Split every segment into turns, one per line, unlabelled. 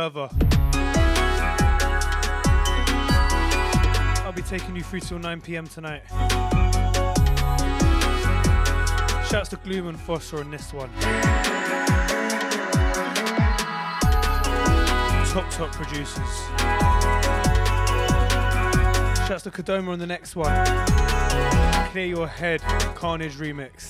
Observer. I'll be taking you through till 9 pm tonight. Shouts to Gloom and Foster on this one. Top, top producers. Shouts to Kodoma on the next one. Clear Your Head, Carnage remix.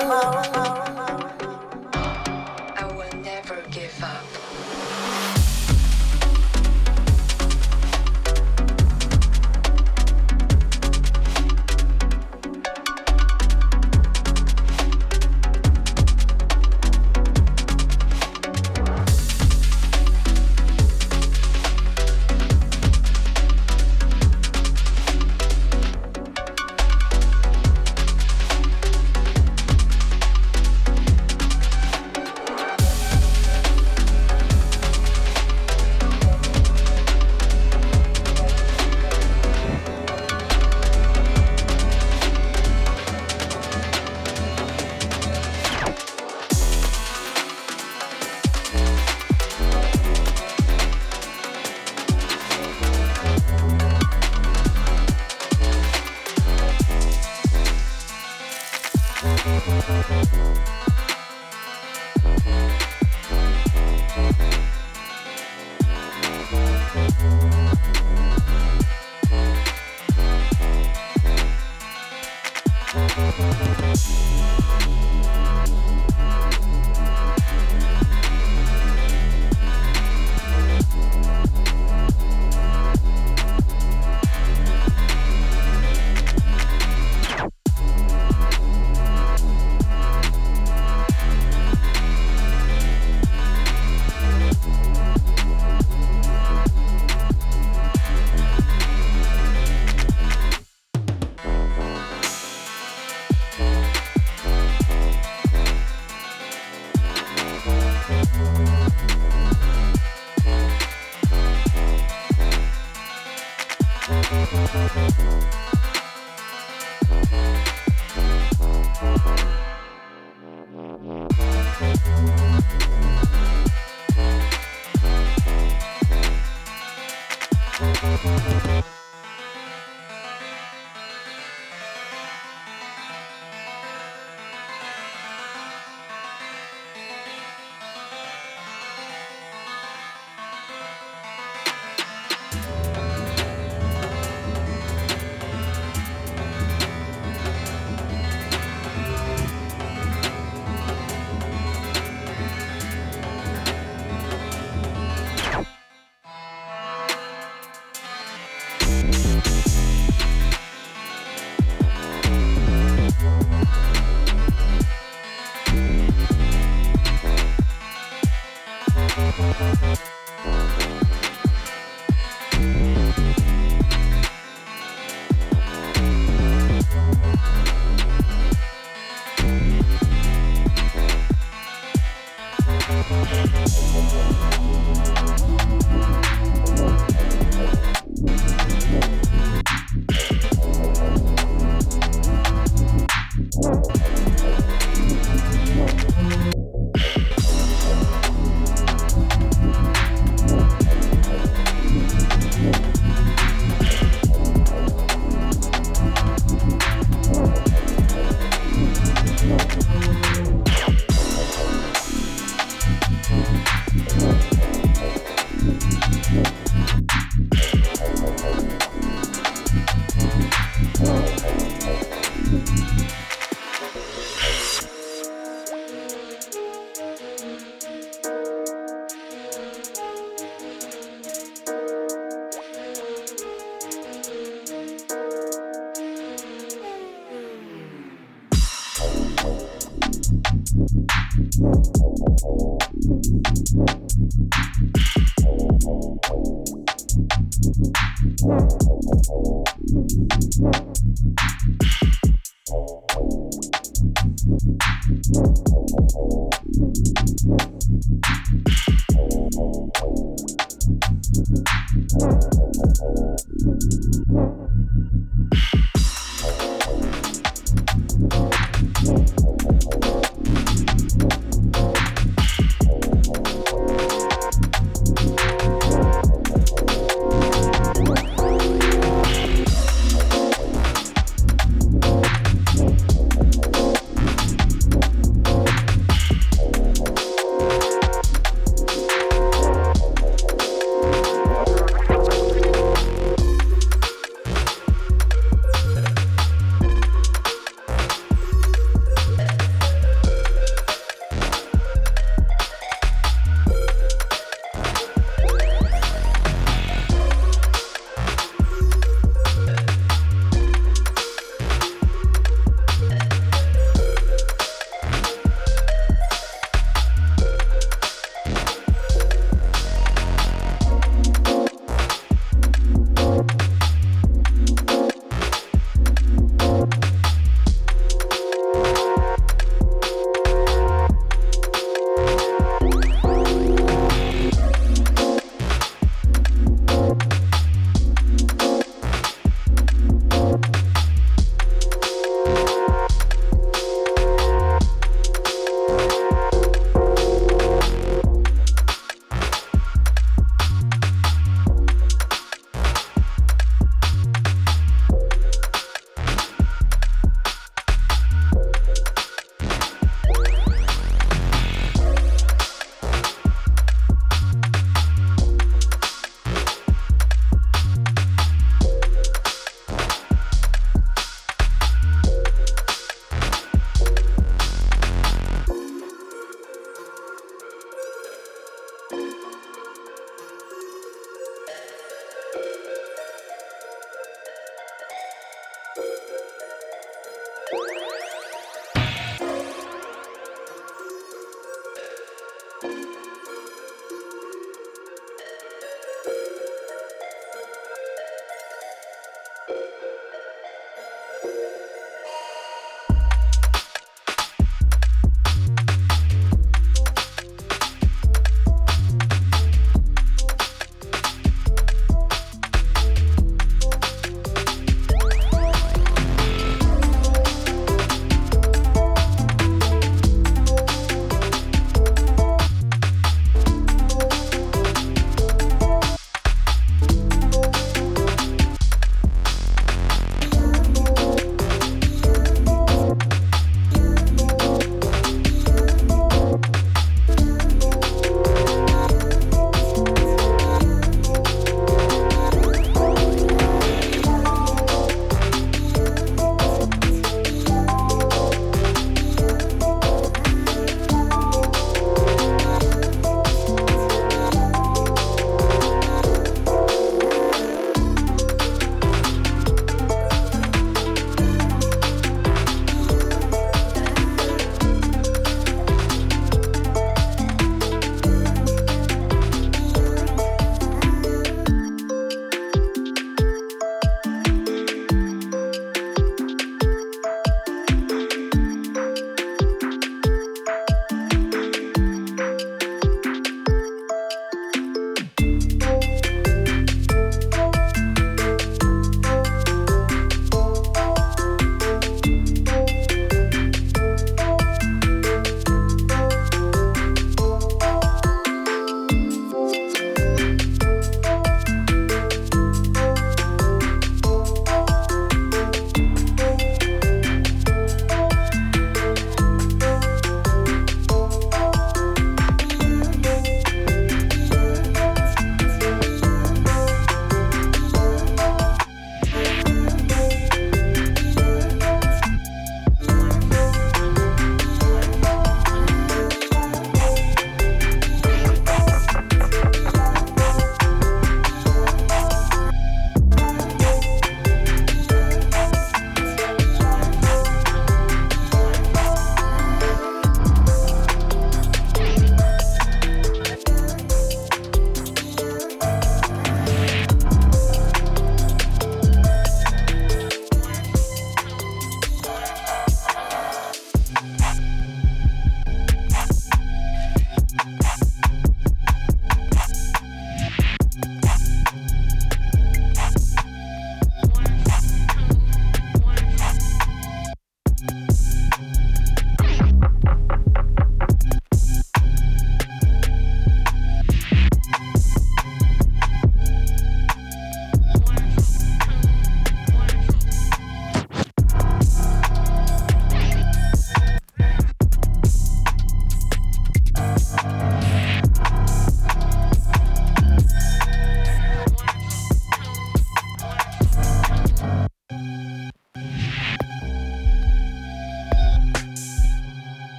I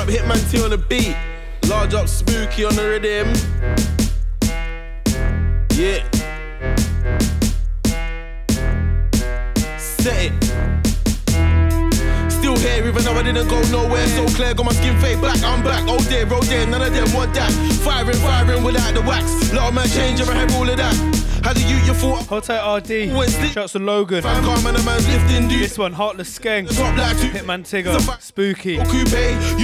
Up
Hitman T on the beat. Large up Spooky on the rhythm. Yeah. Set it. Still here, even though I didn't go nowhere. So clear, got my skin fade black. I'm back. Oh dear, oh dear, none of them want that. Firing, firing without the wax. Lot of man change, ever have all of that. How do you, you thought?
Hot RD. Shouts to Logan.
Fan calm and a man's lifting, dude.
This one, Heartless Skeng.
Top like two.
Hitman Tigger. Spooky.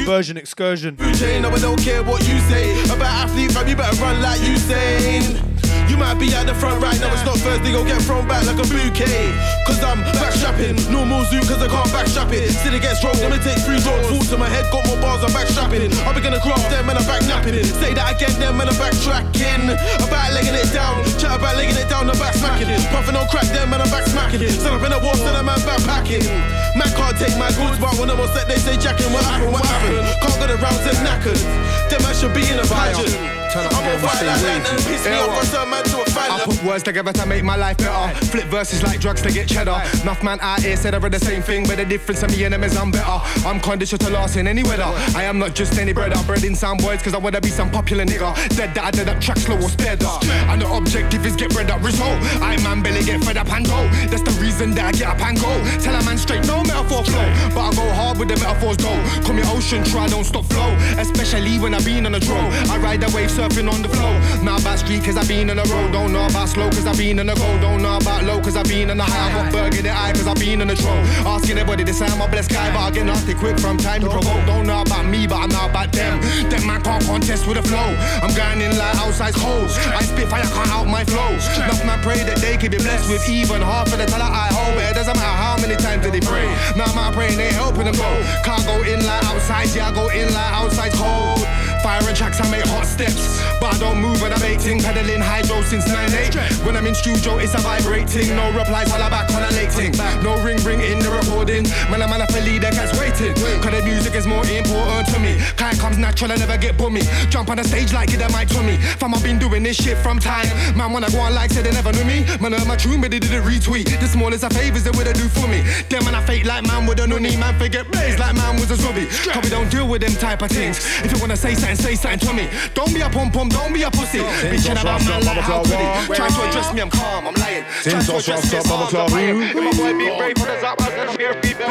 Version Excursion.
chain, no, I don't care what you say about athletes, fam. You better run like Usain. You might be at the front right now, it's not Thursday, go get thrown back like a bouquet. Cause I'm backstrapping, normal zoo, cause I can't backstrap it. Still it gets rolled, let me take three doors. Fall to my head, got more bars, I'm backstrapping. I'll be gonna graph them and I'm back napping. Say that again, them and I'm backtracking. About legging it down, chat about legging it down, I'm back smacking. Puffing on crack, them and I'm back smacking. Set up in a war, then I'm backpacking. Man can't take my goods, but when I'm on set, they say jacking. What happened? What happened? Can't go the rounds and knackered. Them man should be in a pageant. I'm like lantern, piss me off, I to a
I
phantom.
put words together to make my life better. Flip verses like drugs to get cheddar. Enough man out here said I read the same thing, but the difference in me and them is I'm better. I'm conditioned to last in any weather. I am not just any bread. I'm bred in some boys, cause I wanna be some popular nigga. Dead that I did up track slow or sped up. And the objective is get bread up result. I man belly get fed up and go. That's the reason that I get up and go. Tell a man straight, no metaphor flow. But I go hard with the metaphors though. Call me ocean, try don't stop flow. Especially when I've been on a drone. I ride the wave surfing on the flow. Now about street cause I been in the road. Don't know about slow cause I been in the go. Don't know about low cause I been in the high. I got burger the eye cause I been in the troll. Asking everybody this I'm a blessed guy, but I get nasty quick from time to provoke. Don't know about me, but I know about them. Them man can't contest with the flow. I'm going in like outside hoes. I spit fire, can't out my flow. Enough man pray that they could be blessed with even half of the talent I hold. But it doesn't matter how many times did they pray. Now my praying ain't helping them go. Can't go in like outside, yeah, I go in like outside cold. Firing tracks, I make hot steps. But I don't move when I make ting. Pedaling hydro since 9-8. When I'm in studio, it's a vibrating. No replies while I'm back on a late ting. No ring ring in the recording. Man, I'm I feel leader cat's waiting. Cause the music is more important to me. Kind comes natural, I never get bummy. Jump on the stage like it, that might to me. Fam, I've been doing this shit from time. Man, wanna go on like said they never knew me. Man, heard my tune, but they did a retweet. The smallest of favors they would have do for me. Them man, I fake like man with a nunny. Man, forget blaze like man was a zombie. Cause we don't deal with them type of things. If you wanna say something, say something to me. Don't be a pum pum, don't be a pussy. Bitching about man like how could it? Trying to address me, I'm calm, I'm lying. Trying to address me, I'm lying. With my boy being brave for the zap, I'm here, beat them.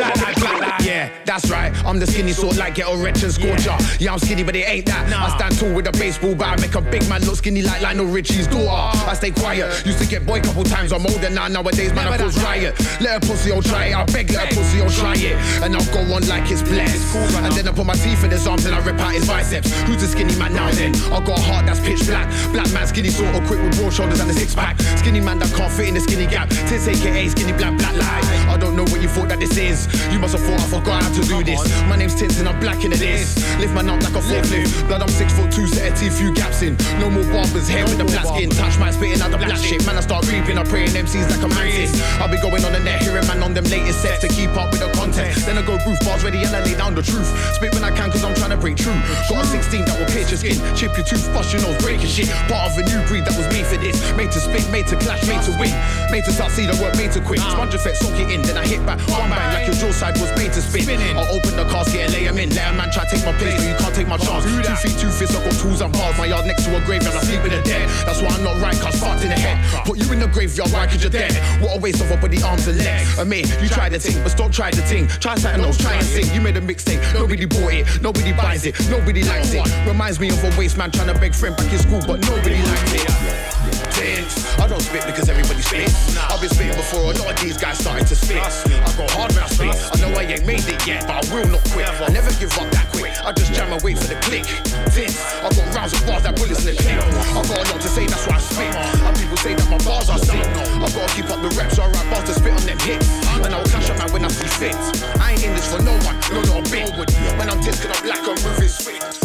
Yeah, that's right. I'm the skinny sort like ghetto wretch and scorcher. Yeah, I'm skinny, but it ain't that. I stand tall with a baseball bat. I make a big man look skinny like Lionel Richie's daughter. I stay quiet. Used to get boy couple times. I'm older now. Nowadays, man, I cause riot. Let a pussy, I'll try it. I beg, let a pussy, I'll try it. And I'll go on like it's blessed. And then I put my teeth in his arms and I rip out his biceps. Who's the skinny man now and then? I got a heart that's pitch black. Black man, skinny sort of quick with broad shoulders and a six pack. Skinny man that can't fit in the skinny gap. Tits aka skinny black, black lie. I don't know what you thought that this is. You must have thought I forgot how to do this. My name's Tints and I'm black in it is. Lift man up like a forklift. Blood, I'm six foot two, set a few gaps in. No more barbers, hair with the black skin. Touch my spitting out the black shit. Man, I start reaping, I pray in MCs like a mantis. I'll be going on the net, hearing man on them latest sets to keep up with the content. Then I go roof bars ready and I lay down the truth. Spit when I can cause I'm trying to break true. Got a 16 that will pierce your skin, chip your tooth, bust your nose, break your shit. Part of a new breed that was made for this. Made to spit, made to clash, made to win. Made to succeed, I work made to quit. Sponge effect, soak it in, then I hit back. One bang like your jaw side was made to spin. I'll open the casket Yeah, lay him in, let a man try to take my place, but you can't take my chance. Two feet, two fists, I got tools and bars. My yard next to a graveyard, I sleep with the dead. That's why I'm not right, cause fucked in the head. Put you in the graveyard, why could you dead? What a waste of a body, arms and legs. And me, you tried the thing, but stop try the thing. Try something else, try and sing. You made a mixtape, nobody bought it, nobody buys it, nobody likes it. Reminds me of a waste man trying to beg friend back in school, but nobody likes it. Things. I don't spit because everybody spits. I've been spitting before a lot of these guys started to spit. I go hard when I spit. I know I ain't made it yet, but I will not quit. I never give up that quick. I just jam and wait for the click. Things. I got rounds of bars that bullets in the clip. I got a lot to say, that's why I spit. And people say that my bars are sick. I gotta keep up the reps, so I write bars to spit on them hits. And I'll cash a man when I see fit. I ain't in this for no one, no not a bit. When I'm disking up black, I'm moving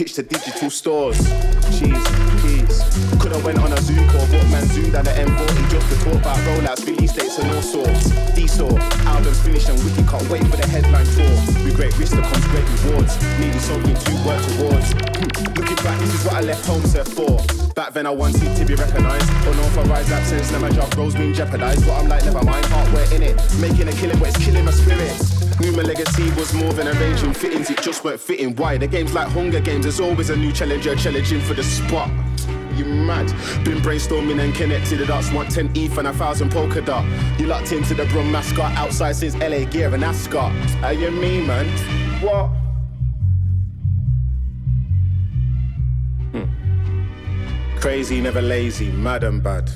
pitch to digital stores. Sweet.
why. The game's like Hunger Games, there's always a new challenger challenging for the spot. You mad? Been brainstorming and connected the dots. Want 10 ETH and a thousand polka dot. You locked into the Brum mascot outside since LA Gear and Ascot. Are you me, man? What? Hmm. Crazy, never lazy, mad and bad.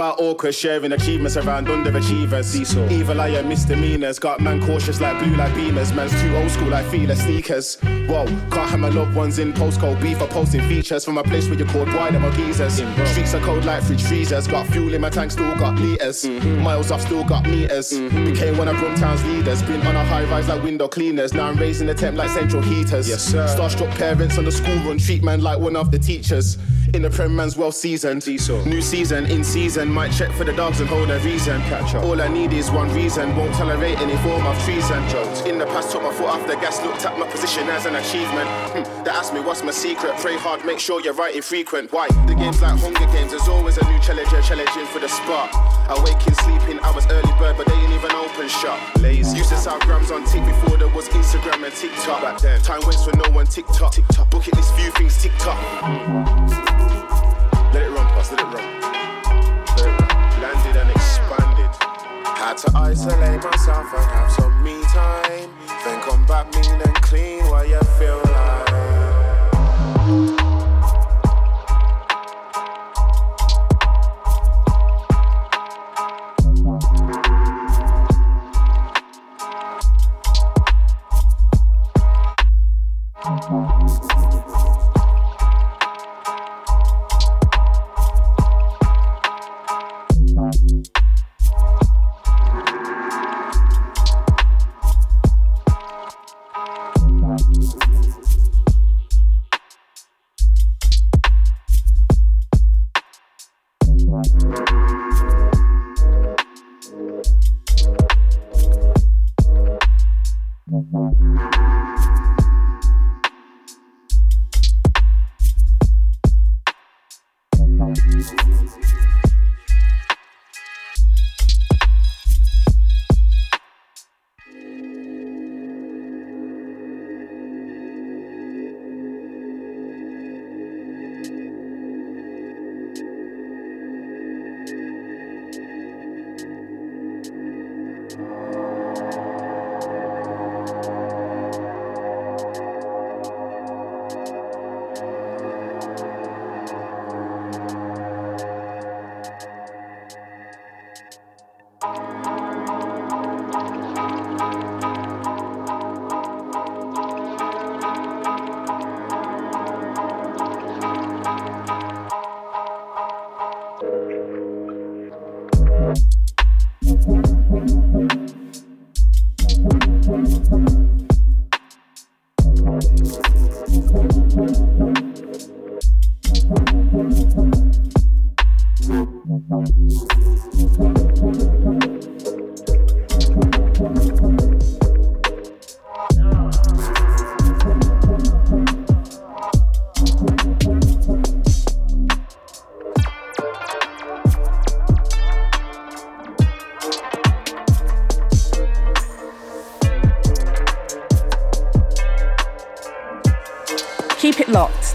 Far awkward, sharing achievements around underachievers. Seesaw. Evil eye misdemeanors. Got man cautious like blue like beamers. Man's too old school like feel sneakers. Whoa, can't have my loved ones in postcode beef for posting features from a place where you're called wide or geezers. Streets are cold like fridge freezers. Got fuel in my tank, still got liters. Mm-hmm. Miles off, still got meters. Mm-hmm. Became one of Brumtown's leaders. Been on a high rise like window cleaners. Now I'm raising the temp like central heaters. Yes, sir. Starstruck parents on the school run treat man like one of the teachers. In the Prem, man's well seasoned. New season, in season. Might check for the dogs and hold a reason. Catch up. All I need is one reason. Won't tolerate any form of treason. Jokes. In the past, took my foot off the gas. Looked at my position as an achievement. Hmm. They asked me what's my secret. Pray hard, make sure you're writing frequent. Why? The game's like Hunger Games. There's always a new challenger challenging for the spot. Awaking, sleeping. I was early bird, but they ain't even open shop. Lazy. Used to sell grams on tick before there was Instagram and TikTok. Back then, time waits for no one. TikTok. TikTok. Bucket list, few things. TikTok. Let it run, pass, let it run. Let it run. Landed and expanded. Had to isolate myself and have some me time. Then come back mean and clean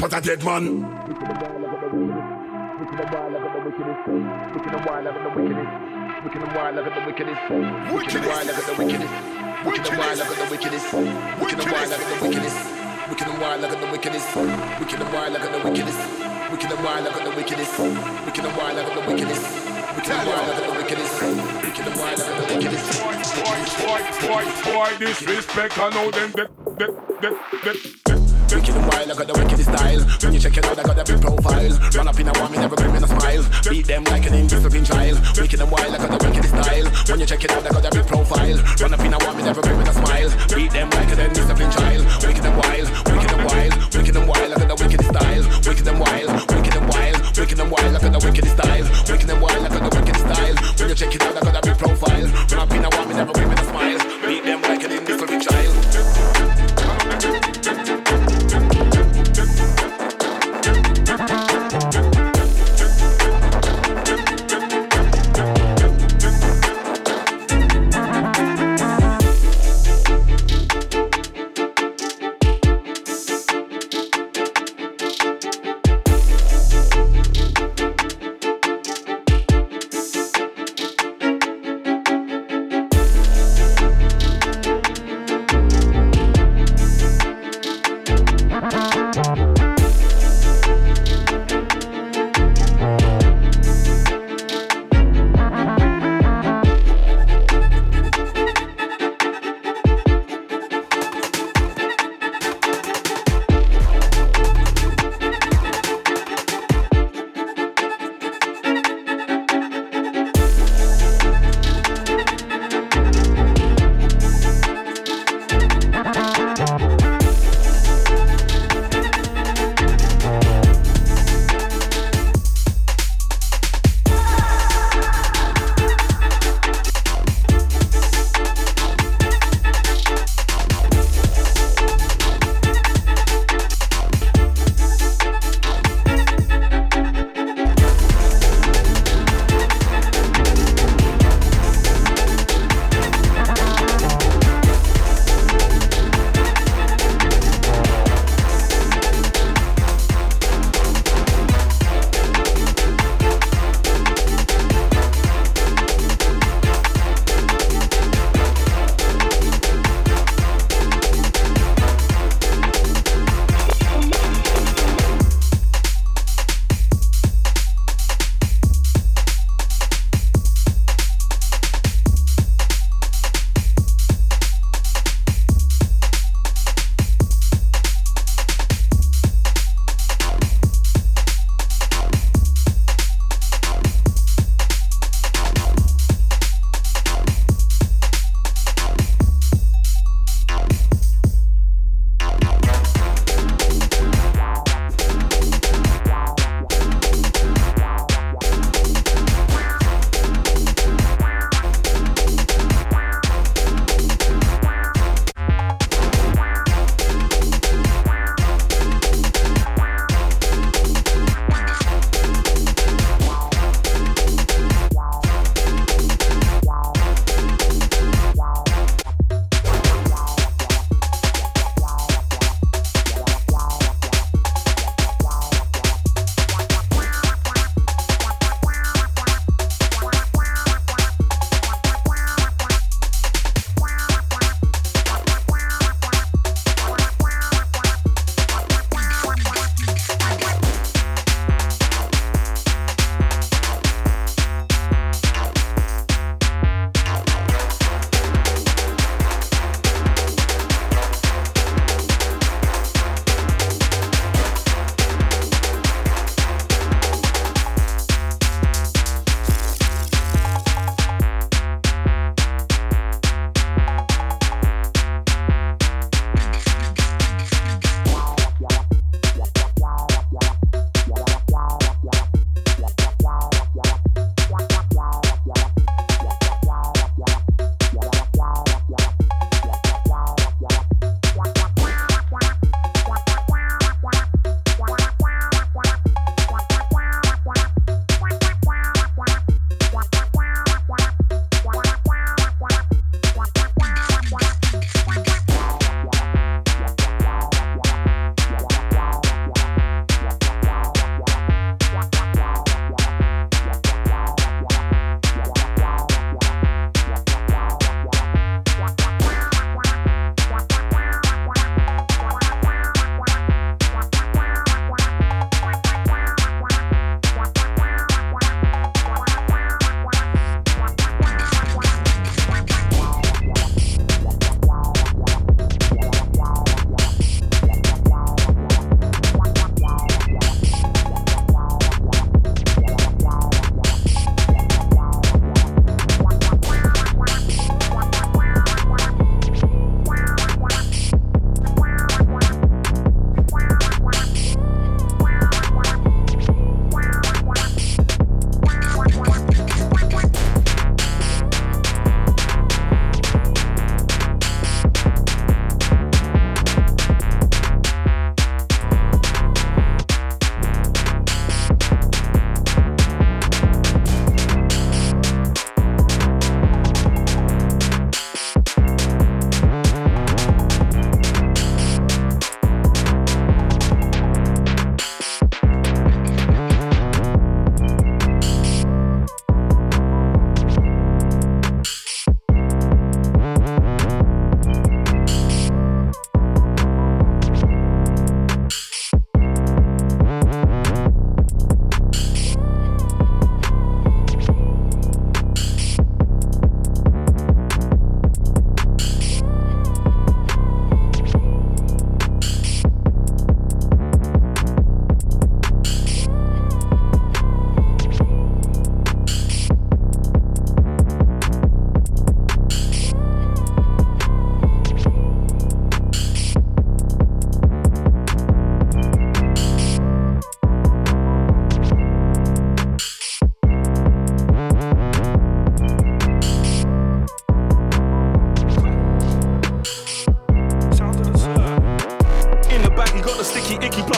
step as a dead man. Wickedest. Wicked and wild, look at the wickedest. Wicked and wild, look at the wickedest. Wicked and wild, look at the wickedest. Wicked and wild, look at the wickedest. Wicked and wild, look at the wickedest. Wicked and wild, look at the wickedest. Why, why, why, why, why disrespect? I know them, them, them, them, them. Wicked and wild, I got the wicked style. When you check it out, I got the big profile. Run up in a one, me never bring me a smile. Beat them like an indisciplined child. Wicked and wild, I got the wicked style. When you check it out, I got the big profile. Run up in a one, me never bring me a smile. Beat them like an indisciplined child. Wicked and wild,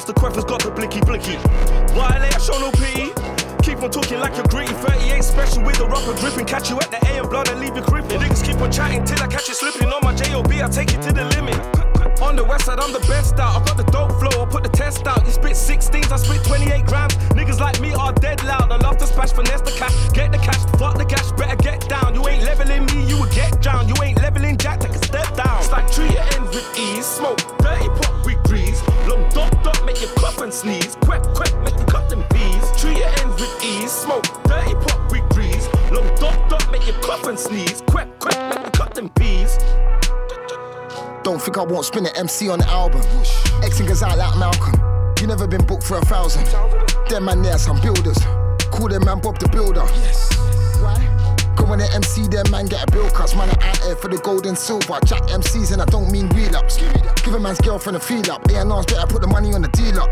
Quef has got the blicky blicky. Violate, I show no pity. Keep on talking like you're gritty. 38 special with a rubber gripping. Catch you at the A and blood and leave you creeping. Niggas keep on chatting till I catch you slipping. On my JOB, I take it to the limit. On the west side, I'm the best out. I got the dope flow, I put the test out. You spit 16s, I spit 28 grams. Niggas like me are dead loud. I love to splash, finesse the cash. Get the cash, fuck the cash, better get down. You ain't leveling me, you would get down. You ain't leveling Jack, take a step down. It's like treat your end with ease. Smoke, dirty pop, we breeze. Long dot dot, make you cough and sneeze. Quack, quack, make you cut them bees. Treat your end with ease. Smoke, dirty pop, we breeze. Long dot dot, make you cough and sneeze. Quack, quack, make you cut them bees.
Don't think I won't spin an MC on the album. Xing goes out like Malcolm. You never been booked for a thousand. Them man there some builders. Call them man Bob the Builder. Why? Cause when the MC, them man get a bill cuts. Man, I out here for the gold and silver. Jack MCs and I don't mean wheel ups. Give a man's girlfriend a feel up. A&R's better put the money on the deal up.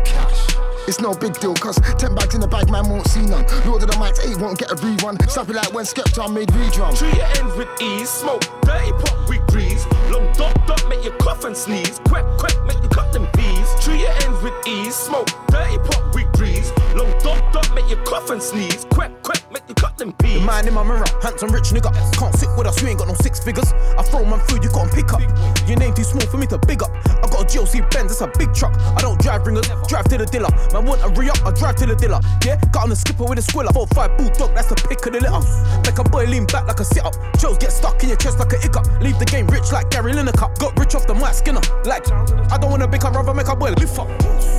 It's no big deal, cause 10 bags in the bag, man won't see none. Lord of the mics, 8 won't get a rerun. Slap it like when Skepta made redrum.
Treat your ends with ease. Smoke, dirty pop, we breeze. Long dot dot, make you cough and sneeze. Quack, quack, make you cut them bees. Treat your ends with ease. Smoke, dirty pop, we breeze. Long dot dot, make you cough and sneeze. Quack, quack, make you cut them bees.
The man in my mirror, handsome rich nigga. Can't sit with us, you ain't got no six figures. I throw man food, you can't pick up. Your name too small for me to big up. I got a GLC Benz, it's a big truck. I don't drive ringers, drive to the dealer. Man want a re up, I drive to the dealer. Yeah, got on the skipper with a squiller. Four five bulldog, that's the pick of the litter. Make a boy lean back like a sit up. Joes get stuck in your chest like a hiccup. Leave the game rich like Gary Lineker. Got rich off the mic skinner. Like, I don't wanna big, I'd rather make a boy lift up.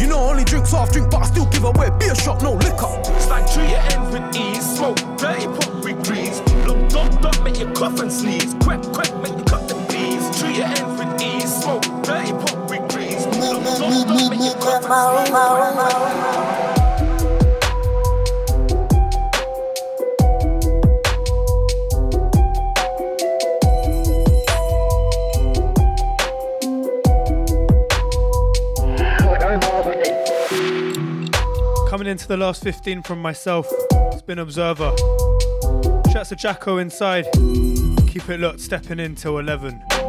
You know, I only drink soft drink, but I still give away beer shot, no liquor.
Like treat your ends with ease. Smoke, dirty pop, we breeze. Long dot dot, make you cough and sneeze. Quack, quack, make you cut them bees. Treat your ends with ease. Smoke, dirty pop, we breeze. Long dot dot, make you cough and sneeze.
Into the last 15 from myself, it's been Observer. Shouts to Jacko inside. Keep it locked, stepping in till 11.